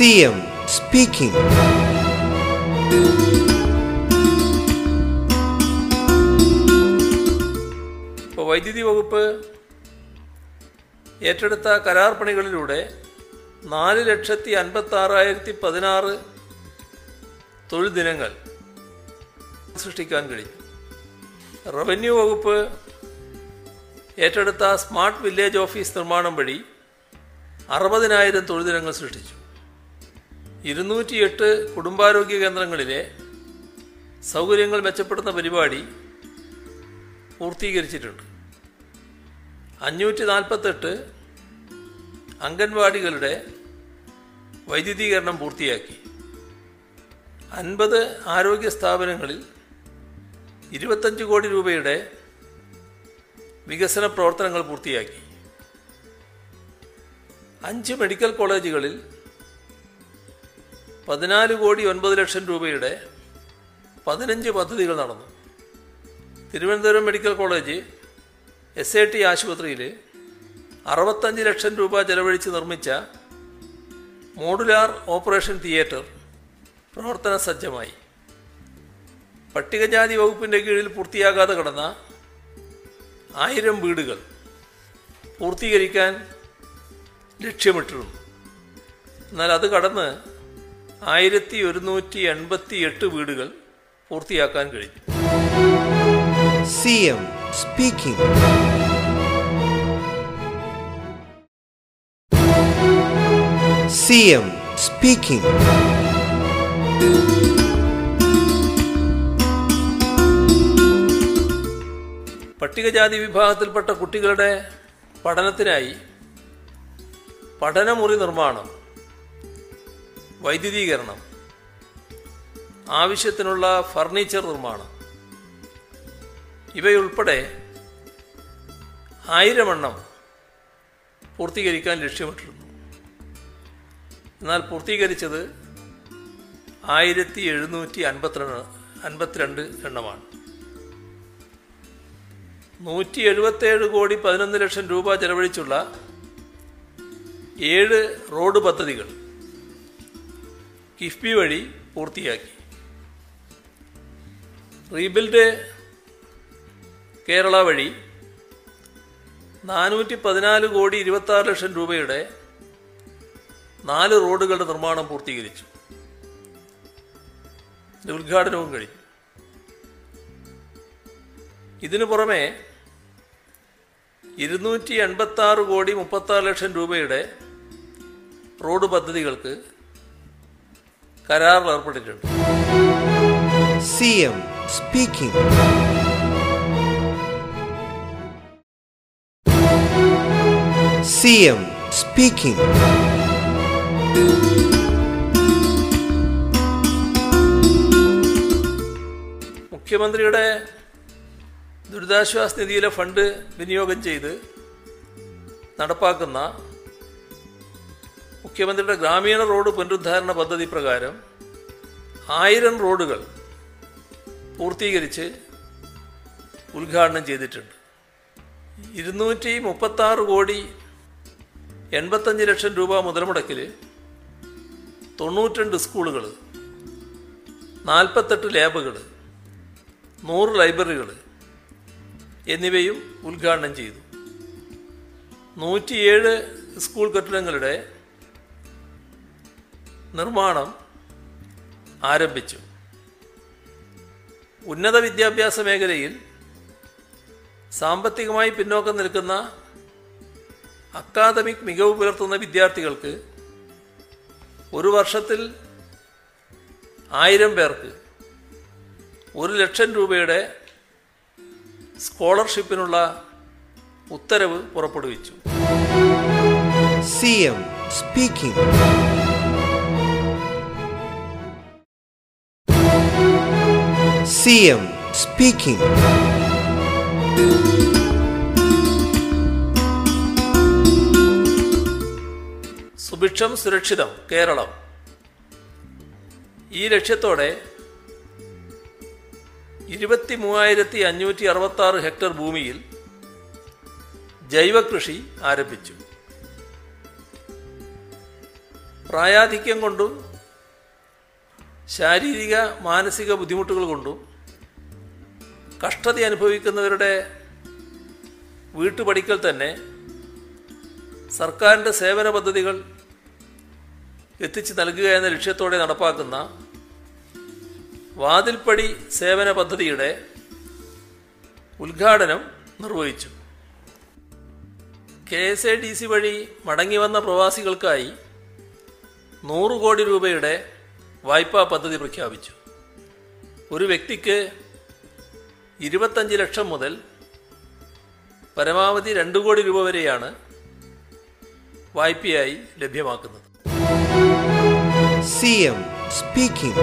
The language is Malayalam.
CM സ്പീക്കിംഗ് ഇപ്പോൾ വൈദ്യുതി വകുപ്പ് ഏറ്റെടുത്ത കരാർ പണികളിലൂടെ നാല് ലക്ഷത്തി അൻപത്തി ആറായിരത്തി പതിനാറ് തൊഴിൽ ദിനങ്ങൾ സൃഷ്ടിക്കാൻ കഴിഞ്ഞു. റവന്യൂ വകുപ്പ് ഏറ്റെടുത്ത സ്മാർട്ട് വില്ലേജ് ഓഫീസ് നിർമ്മാണം വഴി അറുപതിനായിരം തൊഴിൽ ദിനങ്ങൾ സൃഷ്ടിച്ചു. ഇരുന്നൂറ്റിയെട്ട് കുടുംബാരോഗ്യ കേന്ദ്രങ്ങളിലെ സൗകര്യങ്ങൾ മെച്ചപ്പെടുന്ന പരിപാടി പൂർത്തീകരിച്ചിട്ടുണ്ട്. അഞ്ഞൂറ്റി നാൽപ്പത്തെട്ട് അംഗൻവാടികളുടെ വൈദ്യുതീകരണം പൂർത്തിയാക്കി. അൻപത് ആരോഗ്യ സ്ഥാപനങ്ങളിൽ ഇരുപത്തഞ്ച് കോടി രൂപയുടെ വികസന പ്രവർത്തനങ്ങൾ പൂർത്തിയാക്കി. അഞ്ച് മെഡിക്കൽ കോളേജുകളിൽ പതിനാല് കോടി ഒൻപത് ലക്ഷം രൂപയുടെ പതിനഞ്ച് പദ്ധതികൾ നടന്നു. Thiruvananthapuram medical college S I T ആശുപത്രിയിൽ അറുപത്തഞ്ച് ലക്ഷം രൂപ ചെലവഴിച്ച് നിർമ്മിച്ച മോഡുലാർ ഓപ്പറേഷൻ തിയേറ്റർ പ്രവർത്തന സജ്ജമായി. പട്ടികജാതി വകുപ്പിന്റെ കീഴിൽ പൂർത്തിയാകാതെ കിടന്ന ആയിരം വീടുകൾ പൂർത്തീകരിക്കാൻ ലക്ഷ്യമിട്ടിരുന്നു. എന്നാൽ അത് കടന്ന് ആയിരത്തി ഒരുന്നൂറ്റി എൺപത്തി എട്ട് വീടുകൾ പൂർത്തിയാക്കാൻ കഴിഞ്ഞു. C M speaking C M speaking പട്ടികജാതി വിഭാഗത്തിൽപ്പെട്ട കുട്ടികളുടെ പഠനത്തിനായി പഠനമുറി നിർമ്മാണം വൈദ്യുതീകരണം ആവശ്യത്തിനുള്ള ഫർണിച്ചർ നിർമ്മാണം ഇവയുൾപ്പെടെ ആയിരം എണ്ണം പൂർത്തീകരിക്കാൻ ലക്ഷ്യമിട്ടിരുന്നു. എന്നാൽ പൂർത്തീകരിച്ചത് ആയിരത്തി എഴുന്നൂറ്റി അൻപത്തിരണ്ട് അൻപത്തിരണ്ട് എണ്ണമാണ്. നൂറ്റി എഴുപത്തേഴ് കോടി പതിനൊന്ന് ലക്ഷം രൂപ ചെലവഴിച്ചുള്ള ഏഴ് റോഡ് പദ്ധതികൾ കിഫ്ബി വഴി പൂർത്തിയാക്കി. റീബിൽഡ് കേരള വഴി നാനൂറ്റി പതിനാല് കോടി ഇരുപത്തി ആറ് ലക്ഷം രൂപയുടെ നാല് റോഡുകളുടെ നിർമ്മാണം പൂർത്തീകരിച്ചു. ഉദ്ഘാടനവും കഴിഞ്ഞു. ഇതിനു പുറമെ ഇരുന്നൂറ്റി എൺപത്തി കോടി മുപ്പത്തി ആറ് ലക്ഷം രൂപയുടെ റോഡ് പദ്ധതികൾക്ക് കരാറിൽ ഏർപ്പെട്ടിട്ടുണ്ട്. C M speaking. C M speaking. മുഖ്യമന്ത്രിയുടെ ദുരിതാശ്വാസ നിധിയിലെ ഫണ്ട് വിനിയോഗം ചെയ്ത് നടപ്പാക്കുന്ന മുഖ്യമന്ത്രിയുടെ ഗ്രാമീണ റോഡ് പുനരുദ്ധാരണ പദ്ധതി പ്രകാരം ആയിരം റോഡുകൾ പൂർത്തീകരിച്ച് ഉദ്ഘാടനം ചെയ്തിട്ടുണ്ട്. ഇരുന്നൂറ്റി മുപ്പത്താറ് കോടി എൺപത്തഞ്ച് ലക്ഷം രൂപ മുതൽമുടക്കിൽ തൊണ്ണൂറ്റിരണ്ട് സ്കൂളുകൾ നാൽപ്പത്തെട്ട് ലാബുകൾ നൂറ് ലൈബ്രറികൾ എന്നിവയും ഉദ്ഘാടനം ചെയ്തു. നൂറ്റിയേഴ് സ്കൂൾ കെട്ടിടങ്ങളുടെ നിർമ്മാണം ആരംഭിച്ചു. ഉന്നത വിദ്യാഭ്യാസ മേഖലയിൽ സാമ്പത്തികമായി പിന്നോക്കം നിൽക്കുന്ന അക്കാദമിക് മികവ് പുലർത്തുന്ന വിദ്യാർത്ഥികൾക്ക് ഒരു വർഷത്തിൽ ആയിരം പേർക്ക് ഒരു ലക്ഷം രൂപയുടെ സ്കോളർഷിപ്പിനുള്ള ഉത്തരവ് പുറപ്പെടുവിച്ചു. CM speaking. M speaking. Subhiksham Surakshitham Keralam ഈ ലക്ഷ്യത്തോടെ ഇരുപത്തി മൂവായിരത്തി അഞ്ഞൂറ്റി അറുപത്തി ആറ് ഹെക്ടർ ഭൂമിയിൽ ജൈവകൃഷി ആരംഭിച്ചു പ്രായാധിക്യം കൊണ്ടും ശാരീരിക മാനസിക ബുദ്ധിമുട്ടുകൾ കൊണ്ടും കഷ്ടത അനുഭവിക്കുന്നവരുടെ വീട്ടുപടിക്കൽ തന്നെ സർക്കാരിന്റെ സേവന പദ്ധതികൾ എത്തിച്ചു നൽകുക എന്ന ലക്ഷ്യത്തോടെ നടപ്പാക്കുന്ന വാതിൽപ്പടി സേവന പദ്ധതിയുടെ ഉദ്ഘാടനം നിർവഹിച്ചു. K S A D C വഴി മടങ്ങി വന്ന പ്രവാസികൾക്കായി നൂറ് കോടി രൂപയുടെ വായ്പാ പദ്ധതി പ്രഖ്യാപിച്ചു ഒരു വ്യക്തിക്ക് ഇരുപത്തഞ്ച് ലക്ഷം മുതൽ പരമാവധി രണ്ട് കോടി രൂപ വരെയാണ് വായ്പയായി ലഭ്യമാക്കുന്നത് സി എം speaking.